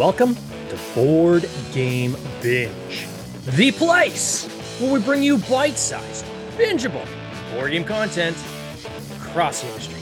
welcome to Board Game Binge, the place where we bring you bite sized, bingeable board game content across the industry.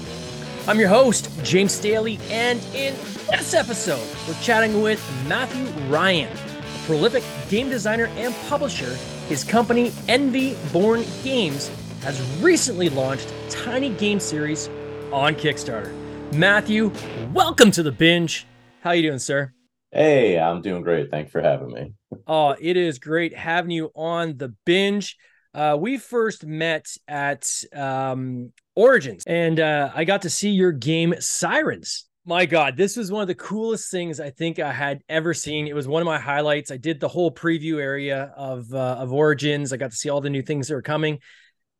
I'm your host, James Staley, and in this episode, we're chatting with Matthew Ryan, a prolific game designer and publisher. His company, Envy Born Games, has recently launched tiny game series on Kickstarter. Matthew, welcome to the binge. How are you doing, sir? Hey, I'm doing great. Thanks for having me. Oh, it is great having you on the binge. Uh, we first met at um, Origins, and uh, I got to see your game Sirens. My God, this was one of the coolest things I think I had ever seen. It was one of my highlights. I did the whole preview area of uh, of Origins. I got to see all the new things that were coming.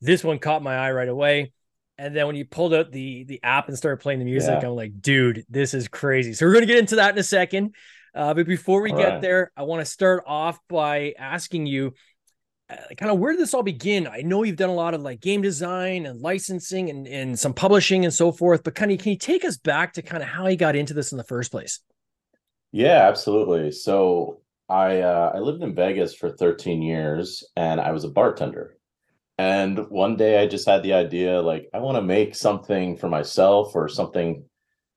This one caught my eye right away. And then when you pulled out the the app and started playing the music, yeah. I'm like, dude, this is crazy. So we're gonna get into that in a second. Uh, but before we all get right. there, I want to start off by asking you, uh, kind of where did this all begin? I know you've done a lot of like game design and licensing and, and some publishing and so forth, but kind of can you take us back to kind of how you got into this in the first place? Yeah, absolutely. So I uh, I lived in Vegas for 13 years and I was a bartender. And one day I just had the idea like, I want to make something for myself or something,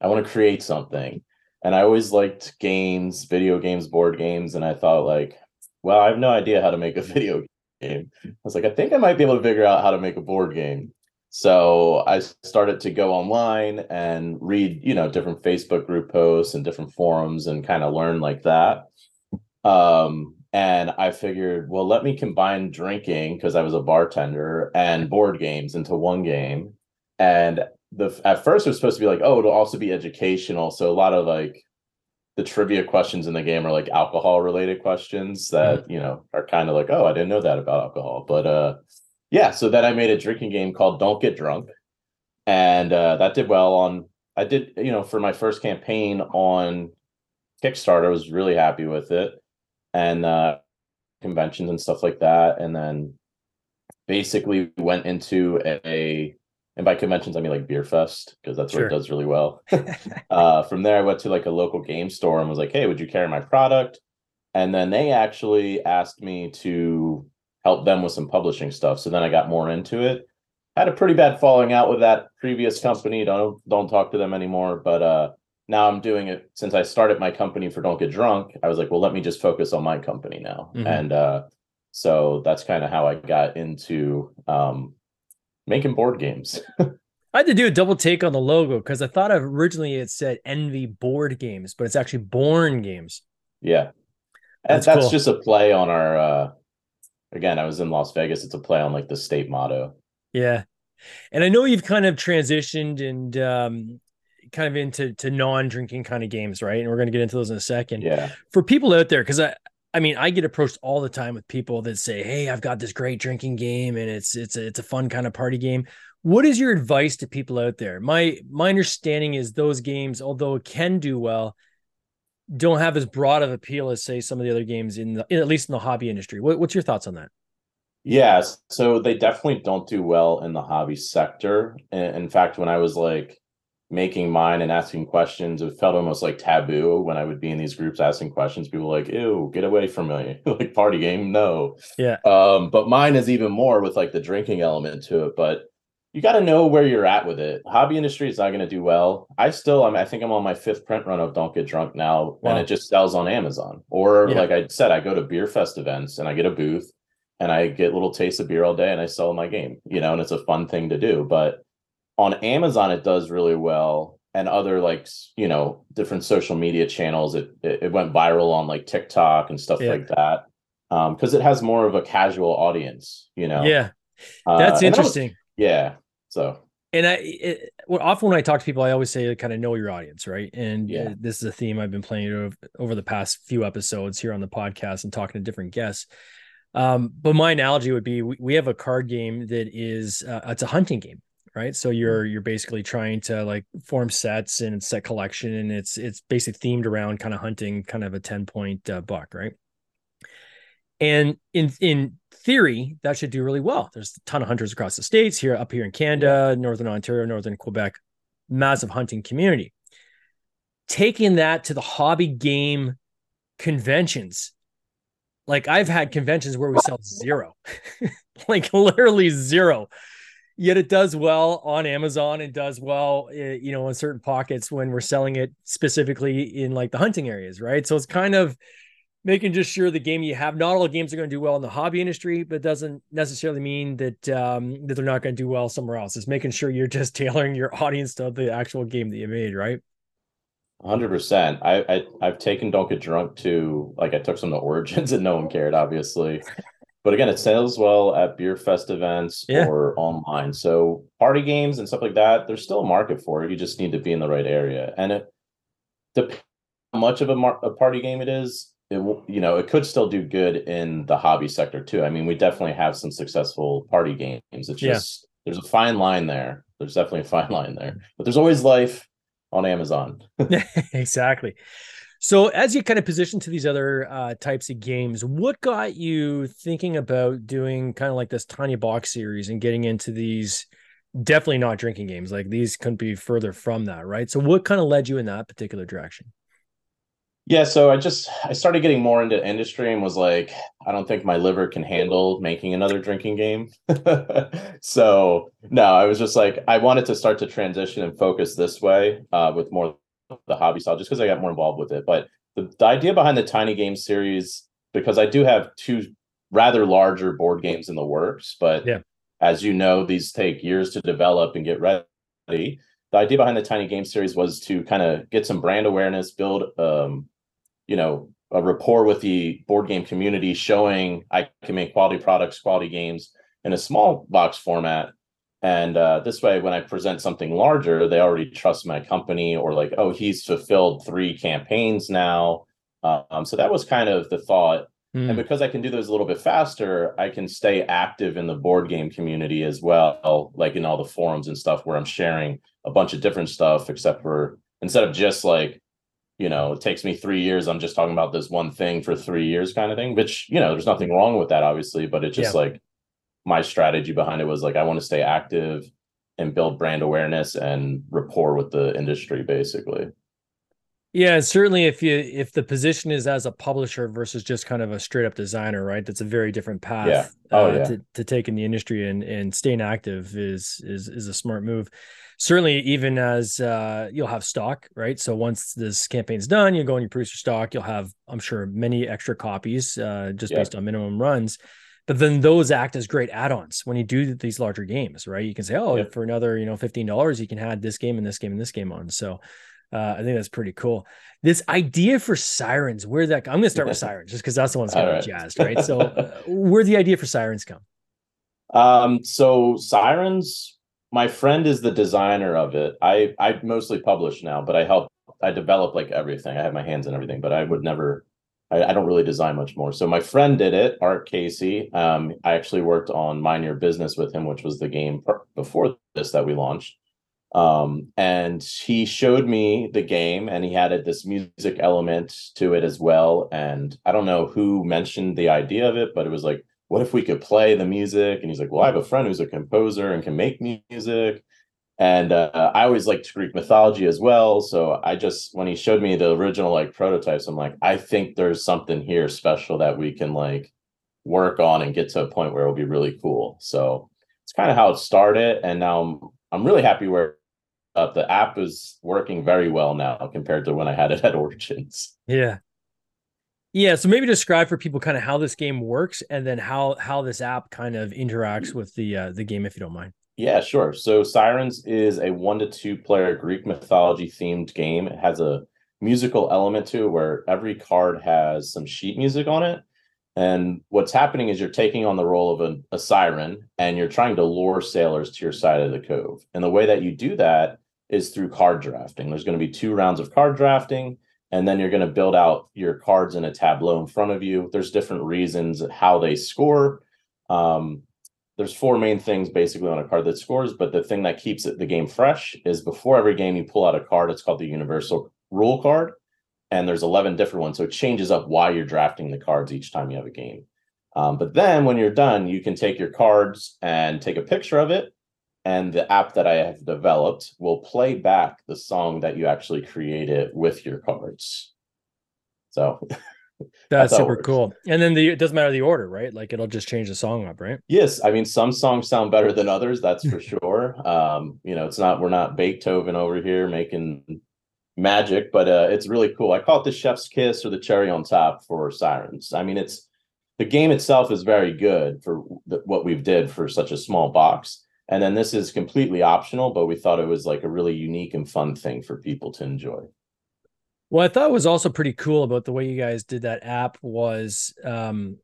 I want to create something. And I always liked games, video games, board games. And I thought, like, well, I have no idea how to make a video game. I was like, I think I might be able to figure out how to make a board game. So I started to go online and read, you know, different Facebook group posts and different forums and kind of learn like that. Um, and I figured, well, let me combine drinking because I was a bartender and board games into one game. And the at first it was supposed to be like, oh, it'll also be educational. So a lot of like the trivia questions in the game are like alcohol related questions that mm-hmm. you know are kind of like, oh, I didn't know that about alcohol. But uh yeah, so then I made a drinking game called Don't Get Drunk. And uh that did well on I did, you know, for my first campaign on Kickstarter, I was really happy with it and uh, conventions and stuff like that. And then basically went into a, and by conventions I mean like Beer Fest because that's sure. where it does really well. uh, from there, I went to like a local game store and was like, "Hey, would you carry my product?" And then they actually asked me to help them with some publishing stuff. So then I got more into it. Had a pretty bad falling out with that previous company. Don't don't talk to them anymore. But uh, now I'm doing it since I started my company for Don't Get Drunk. I was like, well, let me just focus on my company now. Mm-hmm. And uh, so that's kind of how I got into um, making board games. I had to do a double take on the logo because I thought originally it said Envy Board Games, but it's actually Born Games. Yeah. That's, that's cool. just a play on our uh again, I was in Las Vegas. It's a play on like the state motto. Yeah. And I know you've kind of transitioned and um kind of into to non-drinking kind of games, right? And we're going to get into those in a second. Yeah. For people out there, because I I mean, I get approached all the time with people that say, "Hey, I've got this great drinking game, and it's it's a, it's a fun kind of party game." What is your advice to people out there? My my understanding is those games, although it can do well, don't have as broad of appeal as say some of the other games in, the, in at least in the hobby industry. What, what's your thoughts on that? Yes, so they definitely don't do well in the hobby sector. In fact, when I was like making mine and asking questions. It felt almost like taboo when I would be in these groups asking questions. People like, ew, get away from me. like party game, no. Yeah. Um, but mine is even more with like the drinking element to it. But you got to know where you're at with it. Hobby industry is not going to do well. I still, I'm, I think I'm on my fifth print run of Don't Get Drunk now, wow. and it just sells on Amazon. Or yeah. like I said, I go to beer fest events and I get a booth and I get little tastes of beer all day and I sell my game, you know, and it's a fun thing to do. But on Amazon it does really well and other like you know different social media channels it it, it went viral on like TikTok and stuff yeah. like that um because it has more of a casual audience you know yeah uh, that's uh, interesting was, yeah so and I it, well, often when I talk to people, I always say kind of know your audience, right? And yeah. Uh, this is a theme I've been playing over, over the past few episodes here on the podcast and talking to different guests. Um, but my analogy would be we, we have a card game that is uh, it's a hunting game, right? So you're you're basically trying to like form sets and set collection and it's it's basically themed around kind of hunting kind of a 10 point uh, buck right? And in in theory that should do really well. There's a ton of hunters across the states here up here in canada northern ontario northern quebec massive hunting community. Taking that to the hobby game conventions, like I've had conventions where we sell zero, like literally zero. Yet it does well on Amazon and does well, eh, you know, in certain pockets when we're selling it specifically in like the hunting areas, right? So it's kind of making just sure the game you have. Not all games are going to do well in the hobby industry, but doesn't necessarily mean that um, that they're not going to do well somewhere else. It's making sure you're just tailoring your audience to the actual game that you made, right? Hundred percent. I, I I've taken Don't Get Drunk to like I took some of the origins and no one cared, obviously. But again, it sells well at beer fest events yeah. or online. So party games and stuff like that, there's still a market for it. You just need to be in the right area. And it depends how much of a, mar- a party game it is it you know it could still do good in the hobby sector too. I mean, we definitely have some successful party games. It's just yeah. there's a fine line there. There's definitely a fine line there, but there's always life on Amazon. exactly. So, as you kind of position to these other uh, types of games, what got you thinking about doing kind of like this tiny box series and getting into these? Definitely not drinking games. Like these couldn't be further from that, right? So, what kind of led you in that particular direction? Yeah, so I just I started getting more into industry and was like, I don't think my liver can handle making another drinking game. so no, I was just like, I wanted to start to transition and focus this way uh, with more the hobby style, just because I got more involved with it. But the, the idea behind the tiny game series, because I do have two rather larger board games in the works, but yeah. as you know, these take years to develop and get ready the idea behind the tiny game series was to kind of get some brand awareness build um, you know a rapport with the board game community showing i can make quality products quality games in a small box format and uh, this way when i present something larger they already trust my company or like oh he's fulfilled three campaigns now um, so that was kind of the thought mm. and because i can do those a little bit faster i can stay active in the board game community as well like in all the forums and stuff where i'm sharing a bunch of different stuff except for instead of just like you know, it takes me three years. I'm just talking about this one thing for three years, kind of thing. Which you know, there's nothing wrong with that, obviously, but it's just yeah. like my strategy behind it was like I want to stay active and build brand awareness and rapport with the industry, basically. Yeah, certainly if you if the position is as a publisher versus just kind of a straight up designer, right? That's a very different path yeah. Oh, uh, yeah. to, to take in the industry and and staying active is is is a smart move certainly even as uh, you'll have stock, right? So once this campaign's done, you go and you produce your stock. You'll have, I'm sure, many extra copies uh, just yeah. based on minimum runs. But then those act as great add-ons when you do these larger games, right? You can say, oh, yeah. for another, you know, fifteen dollars, you can add this game and this game and this game on. So uh, I think that's pretty cool. This idea for sirens, where that I'm going to start with sirens just because that's the one that's got right. jazzed, right? So uh, where the idea for sirens come? Um, so sirens my friend is the designer of it. I I mostly publish now, but I help I develop like everything. I have my hands in everything, but I would never I, I don't really design much more. So my friend did it, Art Casey. Um, I actually worked on Mind Your Business with him, which was the game before this that we launched. Um, and he showed me the game and he had this music element to it as well. And I don't know who mentioned the idea of it, but it was like what if we could play the music? And he's like, well, I have a friend who's a composer and can make music. And uh, I always liked Greek mythology as well. So I just, when he showed me the original like prototypes, I'm like, I think there's something here special that we can like work on and get to a point where it'll be really cool. So it's kind of how it started. And now I'm, I'm really happy where uh, the app is working very well now compared to when I had it at Origins. Yeah. Yeah, so maybe describe for people kind of how this game works and then how how this app kind of interacts with the uh, the game if you don't mind. Yeah, sure. So Sirens is a 1 to 2 player Greek mythology themed game. It has a musical element to it where every card has some sheet music on it. And what's happening is you're taking on the role of a, a siren and you're trying to lure sailors to your side of the cove. And the way that you do that is through card drafting. There's going to be two rounds of card drafting and then you're going to build out your cards in a tableau in front of you there's different reasons how they score um, there's four main things basically on a card that scores but the thing that keeps it, the game fresh is before every game you pull out a card it's called the universal rule card and there's 11 different ones so it changes up why you're drafting the cards each time you have a game um, but then when you're done you can take your cards and take a picture of it and the app that I have developed will play back the song that you actually created with your cards. So That's super cool. And then the it doesn't matter the order, right? Like it'll just change the song up, right? Yes, I mean some songs sound better than others, that's for sure. Um, you know, it's not we're not Beethoven over here making magic, but uh it's really cool. I call it the chef's kiss or the cherry on top for Sirens. I mean, it's the game itself is very good for the, what we've did for such a small box. And then this is completely optional, but we thought it was like a really unique and fun thing for people to enjoy. What I thought was also pretty cool about the way you guys did that app was um,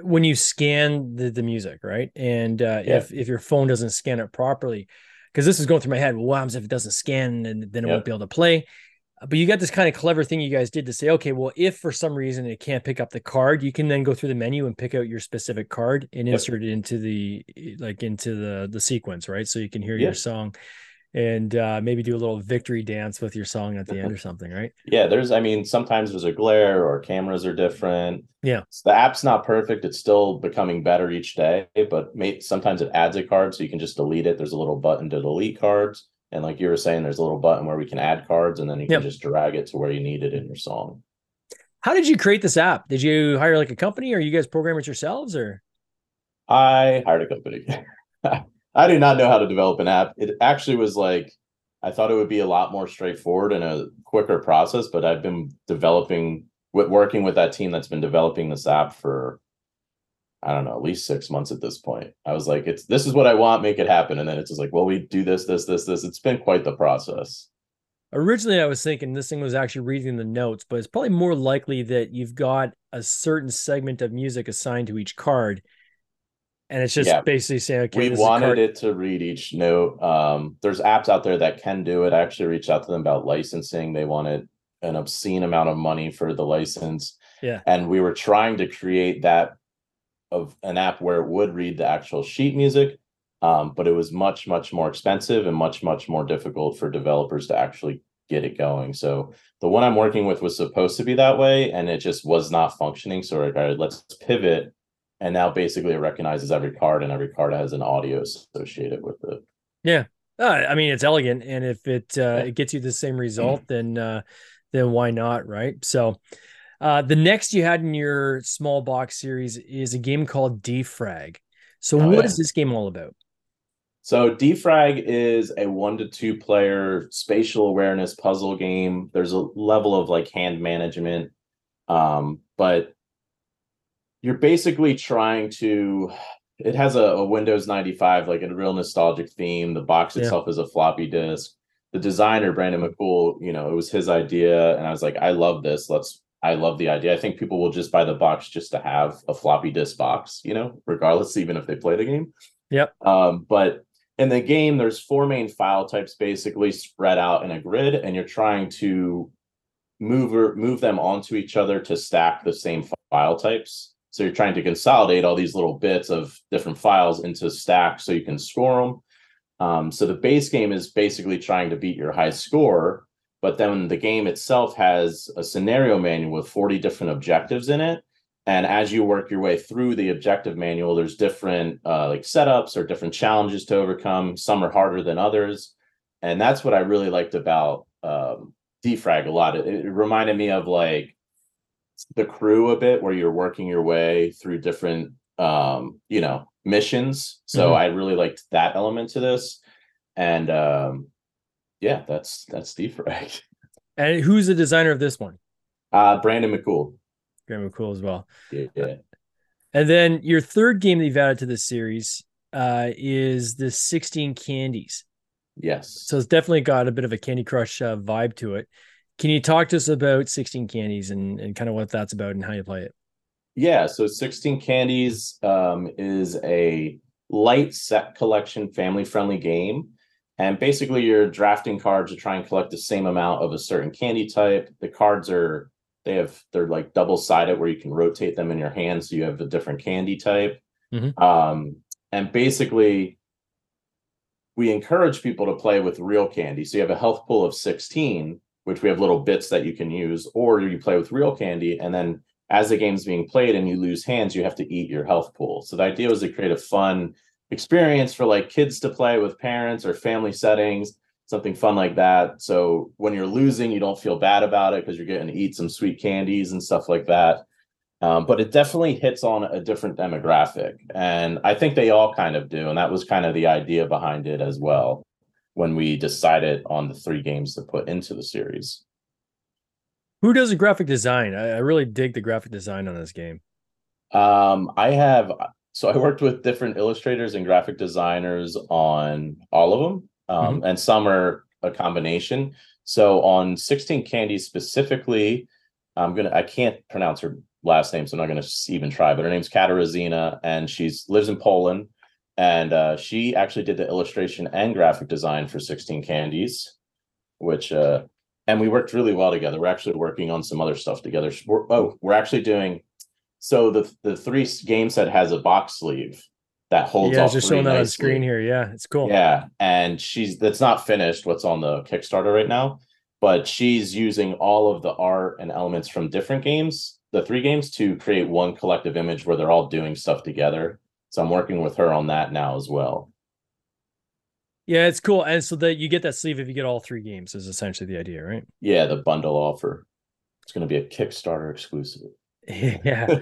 when you scan the, the music, right? And uh, yeah. if if your phone doesn't scan it properly, because this is going through my head, well, what happens if it doesn't scan and then it yep. won't be able to play? But you got this kind of clever thing you guys did to say, okay, well, if for some reason it can't pick up the card, you can then go through the menu and pick out your specific card and yep. insert it into the like into the the sequence, right? So you can hear your song and uh, maybe do a little victory dance with your song at the end or something, right? Yeah, there's, I mean, sometimes there's a glare or cameras are different. Yeah, so the app's not perfect; it's still becoming better each day. But may, sometimes it adds a card, so you can just delete it. There's a little button to delete cards, and like you were saying, there's a little button where we can add cards, and then you can just drag it to where you need it in your song. How did you create this app? Did you hire like a company, or you guys program it yourselves, or? I hired a company. I did not know how to develop an app. It actually was like I thought it would be a lot more straightforward and a quicker process, but I've been developing working with that team that's been developing this app for I don't know, at least six months at this point. I was like, it's this is what I want, make it happen. And then it's just like, well, we do this, this, this, this. It's been quite the process. Originally, I was thinking this thing was actually reading the notes, but it's probably more likely that you've got a certain segment of music assigned to each card and it's just yeah. basically saying okay we wanted it to read each note. Um, there's apps out there that can do it. I actually reached out to them about licensing. They wanted an obscene amount of money for the license. Yeah. And we were trying to create that of an app where it would read the actual sheet music um, but it was much much more expensive and much much more difficult for developers to actually get it going. So the one i'm working with was supposed to be that way and it just was not functioning. So like, all right let's pivot and now basically it recognizes every card and every card has an audio associated with it. Yeah. Uh, i mean it's elegant and if it uh, yeah. it gets you the same result then uh, then why not right? So uh, the next you had in your small box series is a game called defrag so oh, what yeah. is this game all about? So defrag is a one to two player spatial awareness puzzle game. There's a level of like hand management um, but you're basically trying to it has a, a, windows 95 like a real nostalgic theme. The box itself yeah. is a floppy disk. The designer brandon mccool you know it was his idea and i was like i love this. Let's i love the idea. I think people will just buy the box just to have a floppy disk box you know regardless even if they play the game. Yep. Um, but in the game there's four main file types basically spread out in a grid and you're trying to move or move them onto each other to stack the same file types so you're trying to consolidate all these little bits of different files into stacks so you can score them. Um, so the base game is basically trying to beat your high score, but then the game itself has a scenario manual with 40 different objectives in it. And as you work your way through the objective manual, there's different uh, like setups or different challenges to overcome. Some are harder than others, and that's what I really liked about um, Defrag a lot. It, it reminded me of like the crew a bit where you're working your way through different um you know missions. So mm-hmm. i really liked that element to this. And um yeah that's that's defrag and who's the designer of this one? Uh brandon mccool. Brandon mccool as well. Yeah, yeah. and then your third game that you've added to this series uh is the 16 candies. Yes. So it's definitely got a bit of a candy crush uh, vibe to it can you talk to us about 16 Candies and, and kind of what that's about and how you play it? Yeah, so 16 Candies um, is a light set collection, family friendly game. And basically, you're drafting cards to try and collect the same amount of a certain candy type. The cards are, they have, they're like double sided where you can rotate them in your hand. So you have a different candy type. Mm-hmm. Um, and basically, we encourage people to play with real candy. So you have a health pool of 16 which we have little bits that you can use, or you play with real candy, and then as the game's being played and you lose hands, you have to eat your health pool. So the idea was to create a fun experience for like kids to play with parents or family settings. something fun like that. So when you're losing, you don't feel bad about it because you're getting to eat some sweet candies and stuff like that. Um, but it definitely hits on a different demographic. And I think they all kind of do. And that was kind of the idea behind it as well when we decided on the three games to put into the series. Who does the graphic design? I, I really dig the graphic design on this game. Um, I have so I worked with different illustrators and graphic designers on all of them, um, mm-hmm. and some are a combination. So on 16 Candies specifically, I'm gonna I can't pronounce her last name, so I'm not gonna even try. But her name's Katarzyna, and she's lives in Poland, and uh, she actually did the illustration and graphic design for 16 Candies, which uh, and we worked really well together. We're actually working on some other stuff together. We're, oh, we're actually doing so the the three game set has a box sleeve that holds. Yeah, just showing that on screen here. Yeah, it's cool. Yeah, and she's that's not finished. What's on the Kickstarter right now, but she's using all of the art and elements from different games, the three games, to create one collective image where they're all doing stuff together. So I'm working with her on that now as well. Yeah, it's cool. And so that you get that sleeve if you get all three games is essentially the idea, right? Yeah, the bundle offer. It's going to be a Kickstarter exclusive. yeah.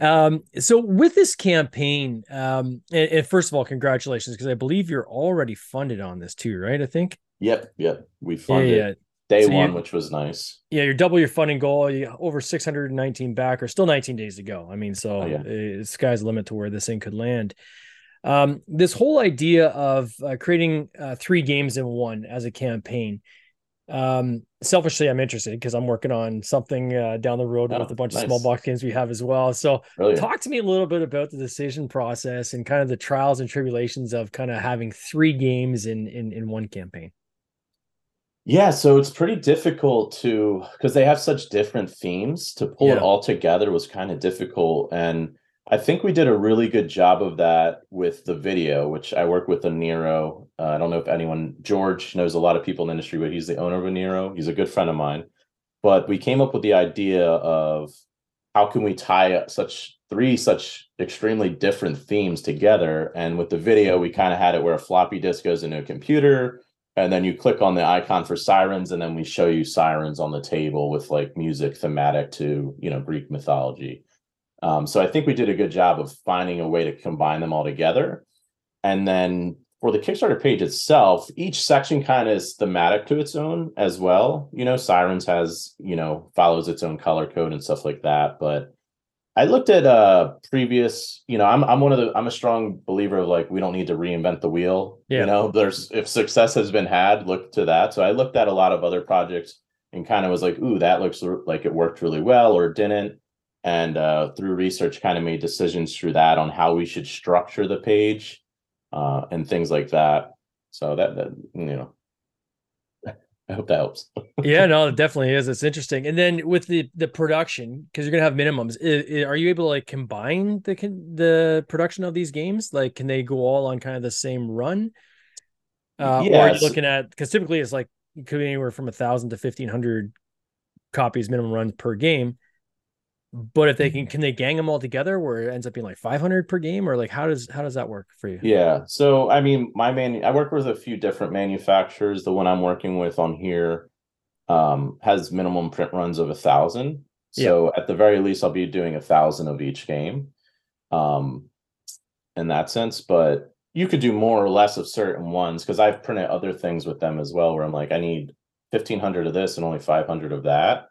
um, so with this campaign, um, and, and first of all, congratulations, because I believe you're already funded on this too, right? I think. Yep. Yep. We funded yeah, yeah. Day so one, which was nice. Yeah, you're double your funding goal. You over 619 back, or still 19 days to go. I mean, so oh, yeah. it, sky's the limit to where this thing could land. Um, this whole idea of uh, creating uh, three games in one as a campaign um selfishly i'm interested because i'm working on something uh, down the road oh, with a bunch nice. of small box games we have as well so Brilliant. talk to me a little bit about the decision process and kind of the trials and tribulations of kind of having three games in in, in one campaign yeah so it's pretty difficult to because they have such different themes to pull yeah. it all together was kind of difficult and I think we did a really good job of that with the video, which I work with the Nero. Uh, I don't know if anyone, George knows a lot of people in the industry, but he's the owner of a Nero. He's a good friend of mine. But we came up with the idea of how can we tie such three such extremely different themes together. And with the video, we kind of had it where a floppy disk goes into a computer, and then you click on the icon for sirens, and then we show you sirens on the table with like music thematic to you know Greek mythology. Um, so I think we did a good job of finding a way to combine them all together. And then for the Kickstarter page itself, each section kind of is thematic to its own as well. You know, Sirens has, you know, follows its own color code and stuff like that. But I looked at uh previous, you know, I'm I'm one of the I'm a strong believer of like we don't need to reinvent the wheel. Yeah. You know, there's if success has been had, look to that. So I looked at a lot of other projects and kind of was like, ooh, that looks like it worked really well or didn't and uh, through research kind of made decisions through that on how we should structure the page uh, and things like that so that, that you know i hope that helps. Yeah no it definitely is. It's interesting. And then with the the production because you're gonna have minimums are you able to like combine the the production of these games? Like can they go all on kind of the same run? Uh, yes. or are you looking at because typically it's like it could be anywhere from a thousand to fifteen hundred copies minimum runs per game but if they can, can they gang them all together where it ends up being like 500 per game, or like how does how does that work for you? Yeah, so I mean, my man, I work with a few different manufacturers. The one I'm working with on here um, has minimum print runs of a thousand. So yeah. at the very least, I'll be doing a thousand of each game, um, in that sense. But you could do more or less of certain ones because I've printed other things with them as well, where I'm like, I need 1500 of this and only 500 of that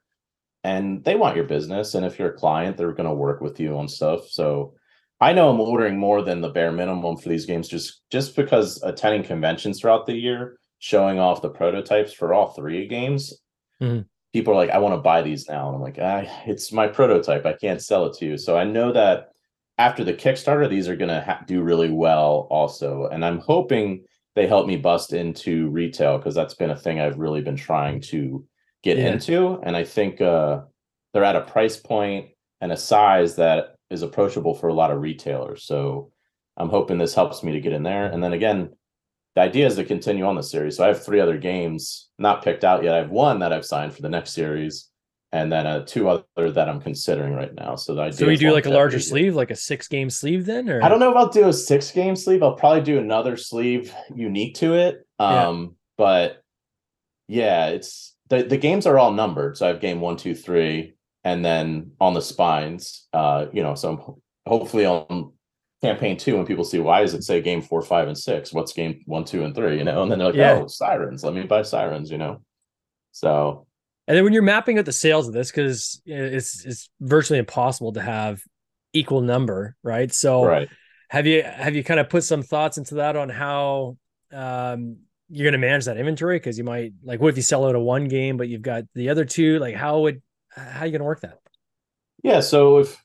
and they want your business. And if you're a client, they're going to work with you on stuff. So I know I'm ordering more than the bare minimum for these games just just because attending conventions throughout the year, showing off the prototypes for all three games. Mm-hmm. People are like, I want to buy these now. And I'm like, ah, it's my prototype. I can't sell it to you. So I know that after the Kickstarter, these are going to ha- do really well also. And I'm hoping they help me bust into retail because that's been a thing I've really been trying to get yeah. into. And I think uh, they're at a price point and a size that is approachable for a lot of retailers. So I'm hoping this helps me to get in there. And then again, the idea is to continue on the series. So I have three other games not picked out yet. I have one that I've signed for the next series, and then uh, two other that I'm considering right now. So the idea. So we do like a larger sleeve, like a six game sleeve, then? Or I don't know if I'll do a six game sleeve. I'll probably do another sleeve unique to it. Um, yeah. but Yeah, it's the the games are all numbered. So I have game one, two, three, and then on the spines, uh, you know, so hopefully on campaign two, when people see why does it say game four, five, and six? What's game one, two, and three? You know, and then they're like, yeah. oh, sirens. Let me buy sirens. You know, so. And then when you're mapping out the sales of this, because it's it's virtually impossible to have equal number, right? So, right. have you have you kind of put some thoughts into that on how um, you're going to manage that inventory? Because you might like, what if you sell out a one game, but you've got the other two? Like, how would how are you going to work that? Yeah, so if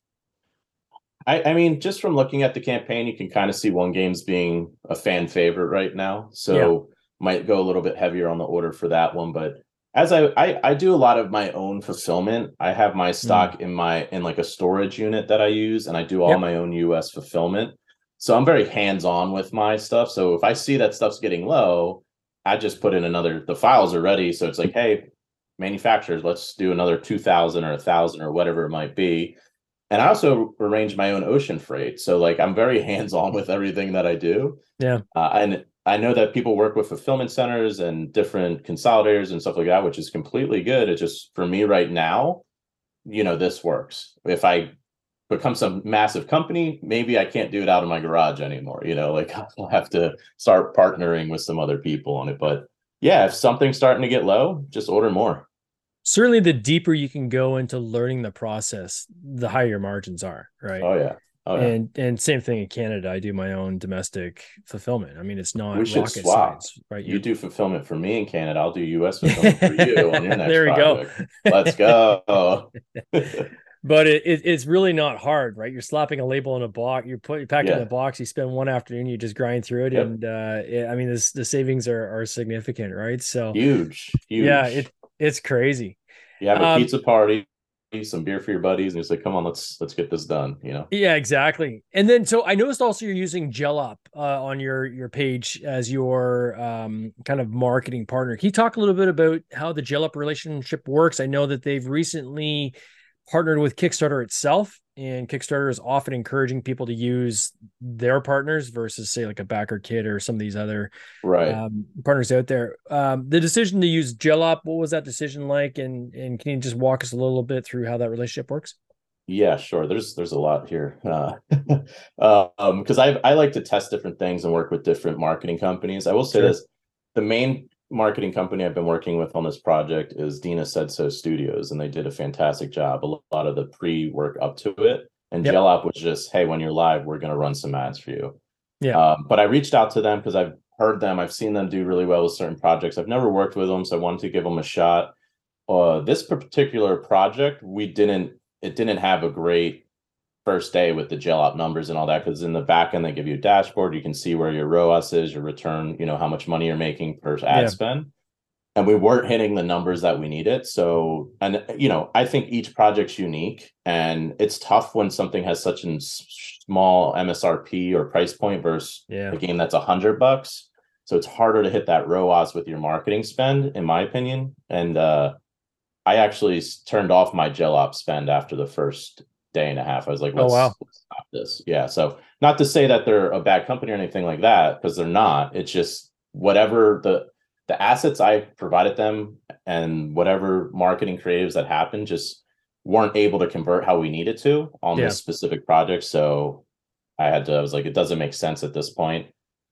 I, I mean, just from looking at the campaign, you can kind of see one game's being a fan favorite right now. So yeah. might go a little bit heavier on the order for that one. But as I, I, I do a lot of my own fulfillment. I have my stock mm. in my in like a storage unit that I use, and I do all yep. my own US fulfillment. So I'm very hands on with my stuff. So if I see that stuff's getting low, I just put in another. The files are ready, so it's like, hey, manufacturers, let's do another two thousand or a thousand or whatever it might be and I also arrange my own ocean freight. So like I'm very hands on with everything that I do. Yeah. Uh, and I know that people work with fulfillment centers and different consolidators and stuff like that, which is completely good. It's just for me right now, you know, this works. If I become some massive company, maybe I can't do it out of my garage anymore. You know, like I'll have to start partnering with some other people on it. But yeah, if something's starting to get low, just order more certainly the deeper you can go into learning the process, the higher your margins are, right? Oh yeah. Oh, yeah. And and same thing in Canada. I do my own domestic fulfillment. I mean, it's not we should swap. Science, right? You, you do fulfillment for me in Canada. I'll do U.S. fulfillment for you on your next. there we project. go. Let's go. But it, it, it's really not hard, right? You're slapping a label in a box. You put you pack yeah. it in a box. You spend one afternoon. You just grind through it, yep. and uh, it, I mean, this, the savings are are significant, right? So huge, huge. Yeah, it it's crazy. You have a um, pizza party, some beer for your buddies, and you say, "Come on, let's let's get this done." You know. Yeah, exactly. And then, so I noticed also you're using Jellop uh, on your your page as your um, kind of marketing partner. Can you talk a little bit about how the Jellop relationship works? I know that they've recently partnered with Kickstarter itself and Kickstarter is often encouraging people to use their partners versus say like a BackerKit or some of these other right um, partners out there. Um, the decision to use Jellop, what was that decision like? And and can you just walk us a little bit through how that relationship works? Yeah, sure. There's there's a lot here uh, um, because I I like to test different things and work with different marketing companies. I will say sure. this: the main marketing company I've been working with on this project is Dina Said So Studios, and they did a fantastic job. A lot of the pre work up to it, and yep. Was just, hey, when you're live, we're going to run some ads for you. Yeah. Um, but I reached out to them because I've heard them. I've seen them do really well with certain projects. I've never worked with them, so I wanted to give them a shot. Uh, this particular project, we didn't. It didn't have a great first day with the Jellop numbers and all that because in the back end they give you a dashboard. You can see where your ROAS is your return you know how much money you're making per ad yeah. spend. And we weren't hitting the numbers that we needed. So and you know I think each project's unique and it's tough when something has such a small MSRP or price point versus yeah. a game that's a hundred bucks. So it's harder to hit that ROAS with your marketing spend in my opinion. And uh I actually turned off my Jellop spend after the first day and a half. I was like, oh, let's, oh, wow. let's stop this. Yeah. So not to say that they're a bad company or anything like that, because they're not. It's just whatever the the assets I provided them and whatever marketing creatives that happened just weren't able to convert how we needed to on yeah. this specific project. So I had to, I was like, it doesn't make sense at this point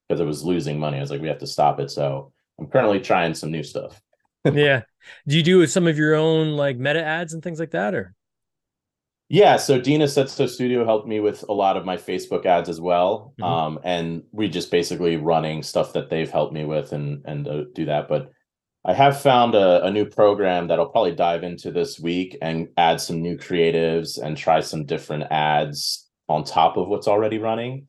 because it was losing money. I was like, we have to stop it. So I'm currently trying some new stuff. yeah. Do you do some of your own like meta ads and things like that or? Yeah, so Dina So Studio helped me with a lot of my Facebook ads as well, mm-hmm. um, and we just basically running stuff that they've helped me with and and uh, do that. But I have found a, a new program that I'll probably dive into this week and add some new creatives and try some different ads on top of what's already running,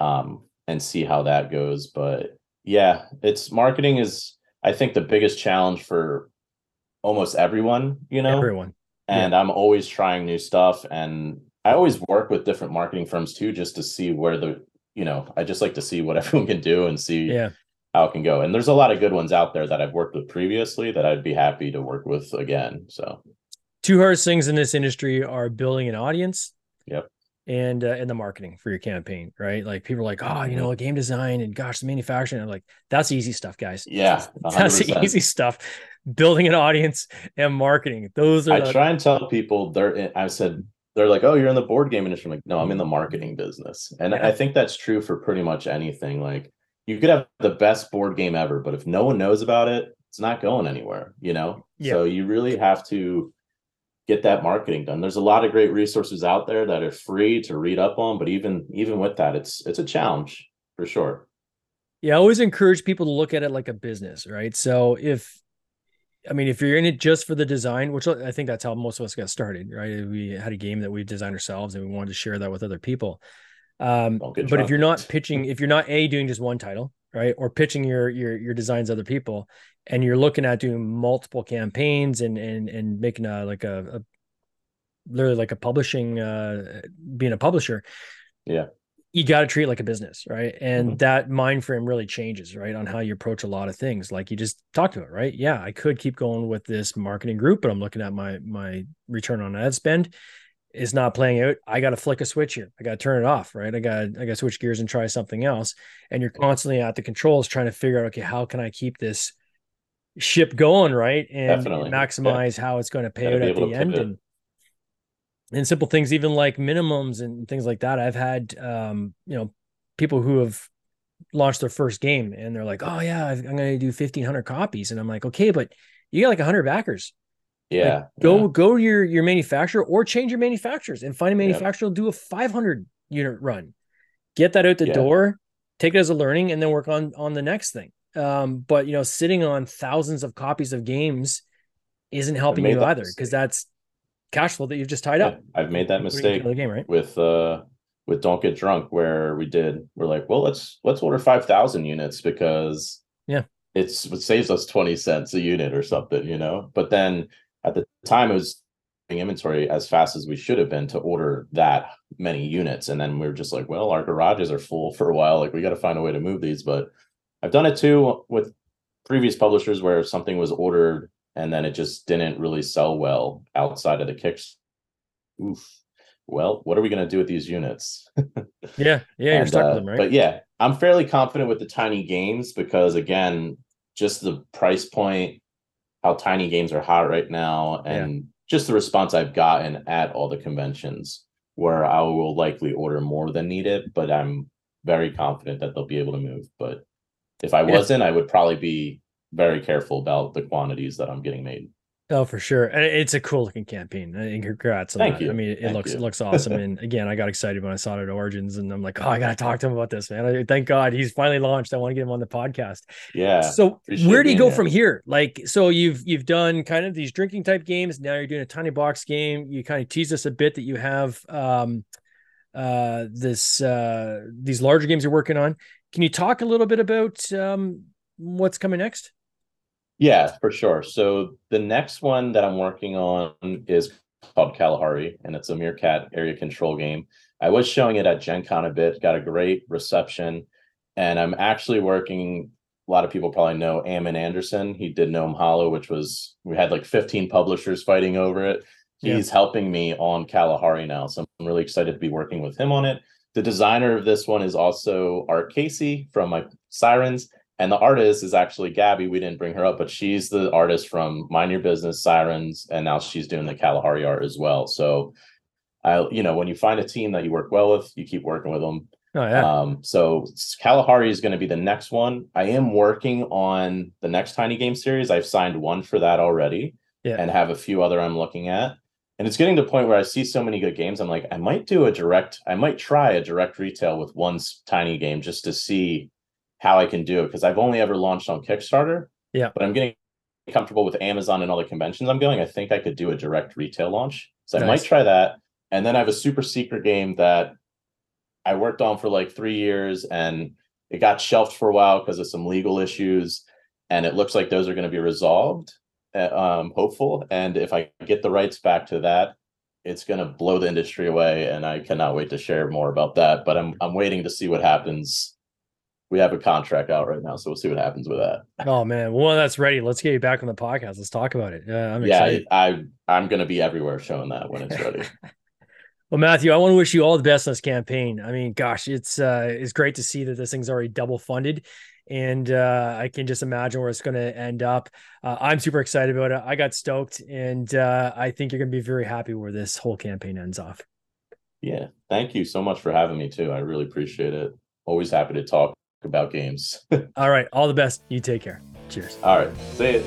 um, and see how that goes. But yeah, it's marketing is I think the biggest challenge for almost everyone. You know, everyone and yeah. I'm always trying new stuff. And I always work with different marketing firms too, just to see where the, you know, I just like to see what everyone can do and see yeah. how it can go. And there's a lot of good ones out there that I've worked with previously that I'd be happy to work with again. So, two hardest things in this industry are building an audience. Yep. And uh, and the marketing for your campaign, right? Like people are like, oh, you know, Mm-hmm. game design and gosh, the manufacturing. I'm like, that's easy stuff, guys. Yeah, That's the easy stuff. Building an audience and marketing. Those are I the, try and tell people they're in, I said they're like, "Oh, you're in the board game industry." I'm like, "No, I'm in the marketing business." And Yeah. I think that's true for pretty much anything. Like you could have the best board game ever, but if no one knows about it, it's not going anywhere, you know? Yeah. So you really have to get that marketing done. There's a lot of great resources out there that are free to read up on, but even even with that, it's it's a challenge for sure. Yeah, I always encourage people to look at it like a business, right? So if I mean, if you're in it just for the design, which I think that's how most of us got started, right? We had a game that we designed ourselves and we wanted to share that with other people. Um, but if you're not pitching, if you're not a doing just one title, right, or pitching your your your designs to other people, and you're looking at doing multiple campaigns and and and making a like a, a literally like a publishing, uh, being a publisher, Yeah. you got to treat it like a business, right? And Mhm. that mind frame really changes, right, on how you approach a lot of things. Like you just talked about, right? Yeah, I could keep going with this marketing group, but I'm looking at my my return on ad spend is not playing out. I got to flick a switch here. I got to turn it off, right? I got I got to switch gears and try something else. And you're constantly at the controls trying to figure out, okay, how can I keep this ship going, right? And, Definitely. maximize how it's going to pay Gotta out at the end. And and simple things, even like minimums and things like that. I've had, um, you know, people who have launched their first game and they're like, "Oh yeah, I'm going to do 1500 copies," and I'm like, "Okay, but you got like 100 backers. Yeah. Go yeah. go to your your manufacturer or change your manufacturers and find a manufacturer will do a 500 unit run. Get that out the Yeah. door, take it as a learning, and then work on on the next thing. Um, but you know, sitting on thousands of copies of games isn't helping you either because that's cash flow that you've just tied Yeah, up. I've made that mistake another game, right? with uh with Don't Get Drunk where we did we're like, well, let's let's order 5,000 units because Yeah. it's it saves us 20 cents a unit or something, you know. But then at the time it was inventory as fast as we should have been to order that many units and then we were just like, well, our garages are full for a while, like we got to find a way to move these, but I've done it too with previous publishers where something was ordered and then it just didn't really sell well outside of the kicks. Oof. Well, what are we going to do with these units? Yeah, yeah, you're stuck uh, with them, right? But yeah, I'm fairly confident with the tiny games because again, just the price point, how tiny games are hot right now, and just the response I've gotten at all the conventions where I will likely order more than needed, but I'm very confident that they'll be able to move. But if I Yeah. wasn't, I would probably be very careful about the quantities that I'm getting made. Oh, for sure. It's a cool looking campaign. And congrats on Thank that. you. I mean, it Thank looks you. it looks awesome. and again, I got excited when I saw it at Origins and I'm like, oh, I gotta talk to him about this, man. I, thank God he's finally launched. I want to get him on the podcast. Yeah. so where do you go from here? Like, so you've you've done kind of these drinking type games. Now you're doing a tiny box game. You kind of teased us a bit that you have um uh this uh these larger games you're working on. Can you talk a little bit about um what's coming next? Yeah, for sure. So the next one that I'm working on is called Kalahari, and it's a Meerkat area control game. I was showing it at Gen Con a bit, got a great reception, and I'm actually working. A lot of people probably know Ammon Anderson. He did Gnome Hollow, which was we had like 15 publishers fighting over it. Yeah. He's helping me on Kalahari now, so I'm really excited to be working with him on it. The designer of this one is also Art Casey from my Sirens, and the artist is actually Gabby. We didn't bring her up, but she's the artist from Mind Your Business, Sirens, and now she's doing the Kalahari art as well. So, I, you know, when you find a team that you work well with, you keep working with them. Oh yeah. Um, so Kalahari is going to be the next one. I am working on the next Tiny Game series. I've signed one for that already, Yeah. and have a few other I'm looking at. And it's getting to the point where I see so many good games. I'm like, I might do a direct. I might try a direct retail with one tiny game just to see how I can do it because I've only ever launched on Kickstarter. Yeah. but I'm getting comfortable with Amazon and all the conventions I'm going. I think I could do a direct retail launch. So I might try that. And then I have a super secret game that I worked on for like three years and it got shelved for a while because of some legal issues. And it looks like those are going to be resolved. uh, Um, hopeful. And if I get the rights back to that, it's going to blow the industry away. And I cannot wait to share more about that. But I'm I'm waiting to see what happens. We have a contract out right now, so we'll see what happens with that. Oh man, well that's ready. Let's get you back on the podcast. Let's talk about it. Yeah, I'm yeah, excited. I I'm going to be everywhere showing that when it's ready. Well, Matthew, I want to wish you all the best on this campaign. I mean, gosh, it's uh, it's great to see that this thing's already double funded, and uh, I can just imagine where it's going to end up. Uh, I'm super excited about it. I got stoked, and uh, I think you're going to be very happy where this whole campaign ends off. Yeah, thank you so much for having me too. I really appreciate it. Always happy to talk about games. all right, all the best. You take care. Cheers. All right, say it.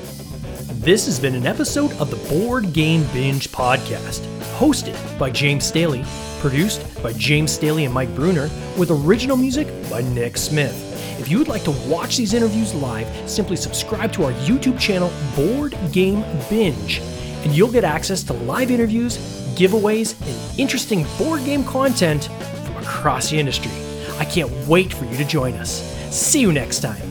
This has been an episode of the Board Game Binge podcast, hosted by James Staley, produced by James Staley and Mike Bruner, with original music by Nick Smith. If you would like to watch these interviews live, simply subscribe to our YouTube channel, Board Game Binge, and you'll get access to live interviews, giveaways, and interesting board game content from across the industry. I can't wait for you to join us. See you next time.